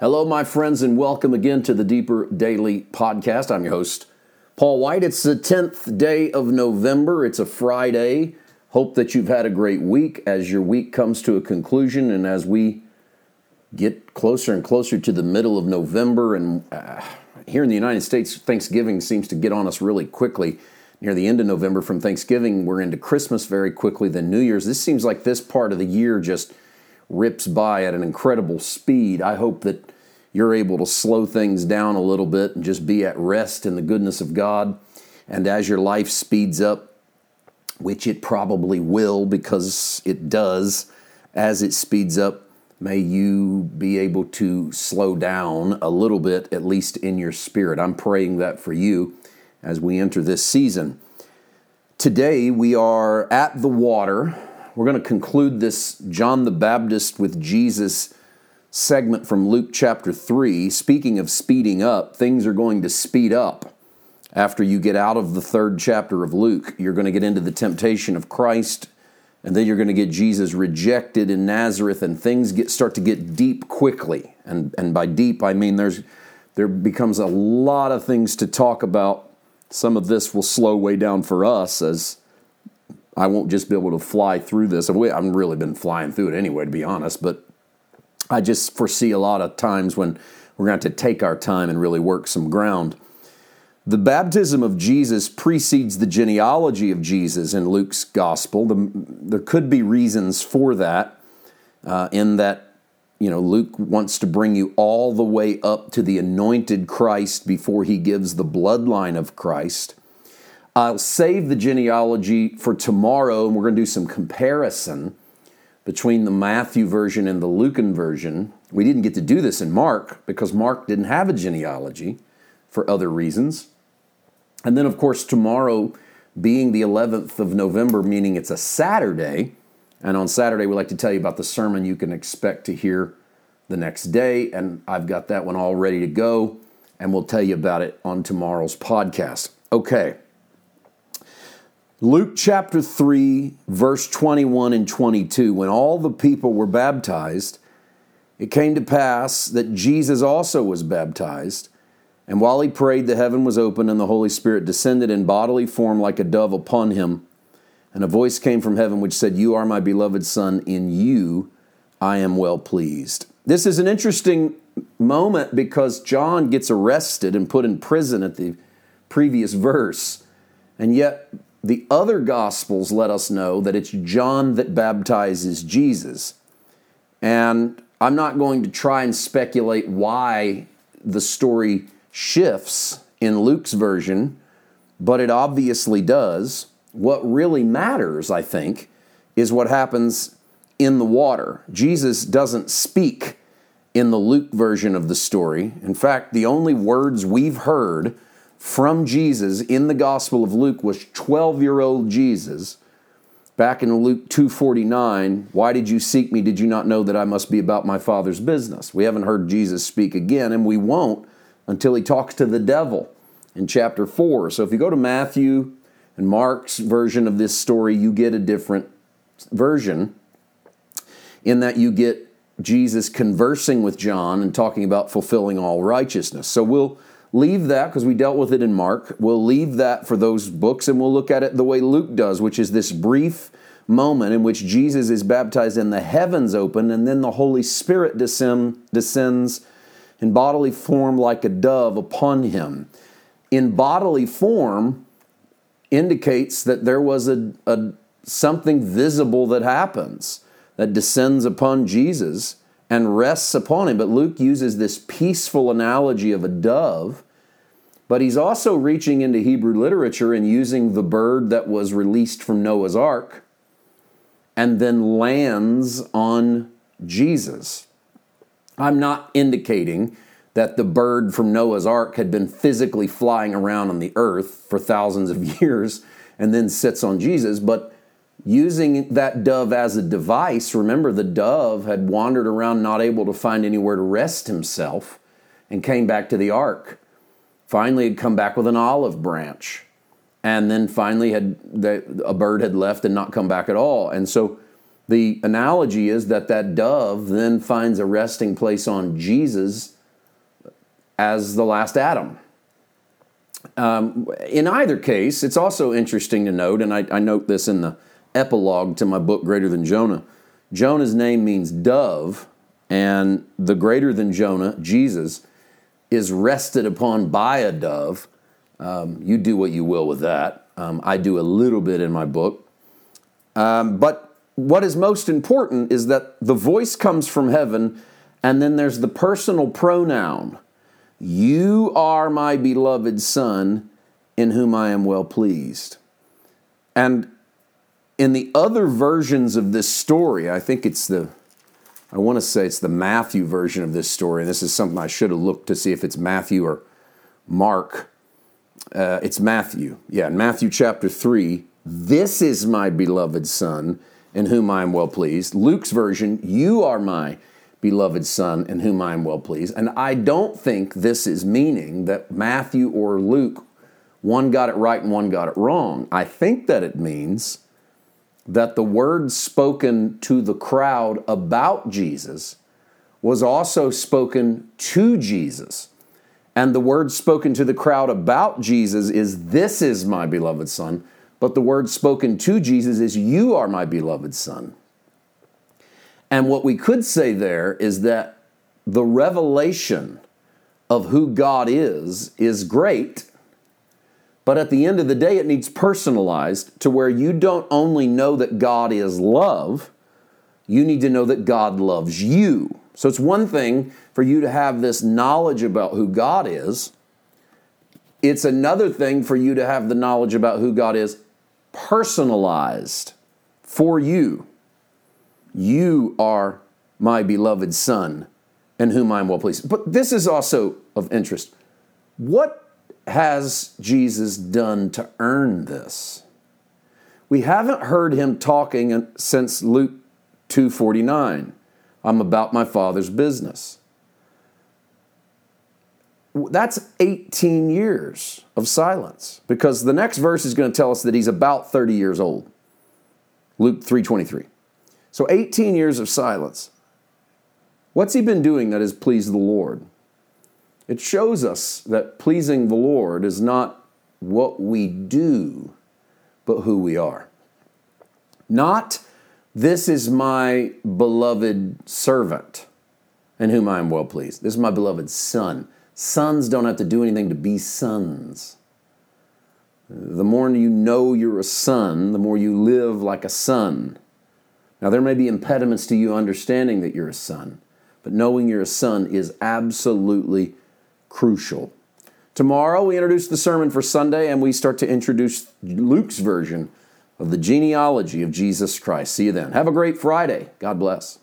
Hello, my friends, and welcome again to the Deeper Daily Podcast. I'm your host, Paul White. It's the 10th day of November. It's a Friday. Hope that you've had a great week as your week comes to a conclusion and as we get closer and closer to the middle of November. And uh, here in the United States, Thanksgiving seems to get on us really quickly. Near the end of November, from Thanksgiving, we're into Christmas very quickly, then New Year's. This seems like this part of the year just rips by at an incredible speed. I hope that you're able to slow things down a little bit and just be at rest in the goodness of God. And as your life speeds up, which it probably will because it does, as it speeds up, may you be able to slow down a little bit, at least in your spirit. I'm praying that for you as we enter this season. Today, we are at the water. We're going to conclude this John the Baptist with Jesus segment from Luke chapter 3. Speaking of speeding up, things are going to speed up after you get out of the third chapter of Luke. You're going to get into the temptation of Christ, and then you're going to get Jesus rejected in Nazareth, and things get start to get deep quickly. And, and by deep, I mean there's there becomes a lot of things to talk about. Some of this will slow way down for us as I won't just be able to fly through this. I've really been flying through it anyway, to be honest, but I just foresee a lot of times when we're going to, to take our time and really work some ground. The baptism of Jesus precedes the genealogy of Jesus in Luke's gospel. The, there could be reasons for that, uh, in that you know Luke wants to bring you all the way up to the anointed Christ before he gives the bloodline of Christ. I'll save the genealogy for tomorrow, and we're going to do some comparison between the Matthew version and the Lucan version. We didn't get to do this in Mark because Mark didn't have a genealogy for other reasons. And then, of course, tomorrow being the 11th of November, meaning it's a Saturday, and on Saturday, we like to tell you about the sermon you can expect to hear the next day. And I've got that one all ready to go, and we'll tell you about it on tomorrow's podcast. Okay. Luke chapter 3, verse 21 and 22. When all the people were baptized, it came to pass that Jesus also was baptized. And while he prayed, the heaven was opened, and the Holy Spirit descended in bodily form like a dove upon him. And a voice came from heaven which said, You are my beloved Son, in you I am well pleased. This is an interesting moment because John gets arrested and put in prison at the previous verse. And yet, the other Gospels let us know that it's John that baptizes Jesus. And I'm not going to try and speculate why the story shifts in Luke's version, but it obviously does. What really matters, I think, is what happens in the water. Jesus doesn't speak in the Luke version of the story. In fact, the only words we've heard from Jesus in the Gospel of Luke was 12 year old Jesus. Back in Luke 2:49, why did you seek me? Did you not know that I must be about my Father's business? We haven't heard Jesus speak again, and we won't until he talks to the devil in chapter 4. So if you go to Matthew and Mark's version of this story, you get a different version in that you get Jesus conversing with John and talking about fulfilling all righteousness. So we'll leave that because we dealt with it in Mark. We'll leave that for those books and we'll look at it the way Luke does, which is this brief moment in which Jesus is baptized and the heavens open and then the Holy Spirit descend, descends in bodily form like a dove upon him. In bodily form indicates that there was a, a something visible that happens that descends upon Jesus and rests upon him. But Luke uses this peaceful analogy of a dove, but he's also reaching into Hebrew literature and using the bird that was released from Noah's ark and then lands on Jesus. I'm not indicating that the bird from Noah's ark had been physically flying around on the earth for thousands of years and then sits on Jesus, but using that dove as a device. Remember, the dove had wandered around not able to find anywhere to rest himself and came back to the ark. Finally, had come back with an olive branch. And then finally, had the, a bird had left and not come back at all. And so, the analogy is that that dove then finds a resting place on Jesus as the last Adam. Um, in either case, it's also interesting to note, and I, I note this in the epilogue to my book, Greater Than Jonah. Jonah's name means dove, and the greater than Jonah, Jesus, is rested upon by a dove. Um, you do what you will with that. Um, I do a little bit in my book. Um, but what is most important is that the voice comes from heaven, and then there's the personal pronoun. You are my beloved Son, in whom I am well pleased. And in the other versions of this story, I think it's the, I want to say it's the Matthew version of this story. And this is something I should have looked to see if it's Matthew or Mark. Uh, it's Matthew. Yeah, in Matthew chapter 3, this is my beloved Son, in whom I am well pleased. Luke's version, you are my beloved Son, in whom I am well pleased. And I don't think this is meaning that Matthew or Luke, one got it right and one got it wrong. I think that it means that the word spoken to the crowd about Jesus was also spoken to Jesus. And the word spoken to the crowd about Jesus is, This is my beloved Son. But the word spoken to Jesus is, You are my beloved Son. And what we could say there is that the revelation of who God is is great but at the end of the day, it needs personalized to where you don't only know that God is love, you need to know that God loves you. So it's one thing for you to have this knowledge about who God is. It's another thing for you to have the knowledge about who God is personalized for you. You are my beloved Son, in whom I am well pleased. But this is also of interest. What has Jesus done to earn this? We haven't heard him talking since Luke 2:49. I'm about my father's business. That's 18 years of silence because the next verse is going to tell us that he's about 30 years old. Luke 3:23. So 18 years of silence. What's he been doing that has pleased the Lord? It shows us that pleasing the Lord is not what we do, but who we are. Not, this is my beloved servant in whom I am well pleased. This is my beloved son. Sons don't have to do anything to be sons. The more you know you're a son, the more you live like a son. Now, there may be impediments to you understanding that you're a son, but knowing you're a son is absolutely crucial. Tomorrow, we introduce the sermon for Sunday and we start to introduce Luke's version of the genealogy of Jesus Christ. See you then. Have a great Friday. God bless.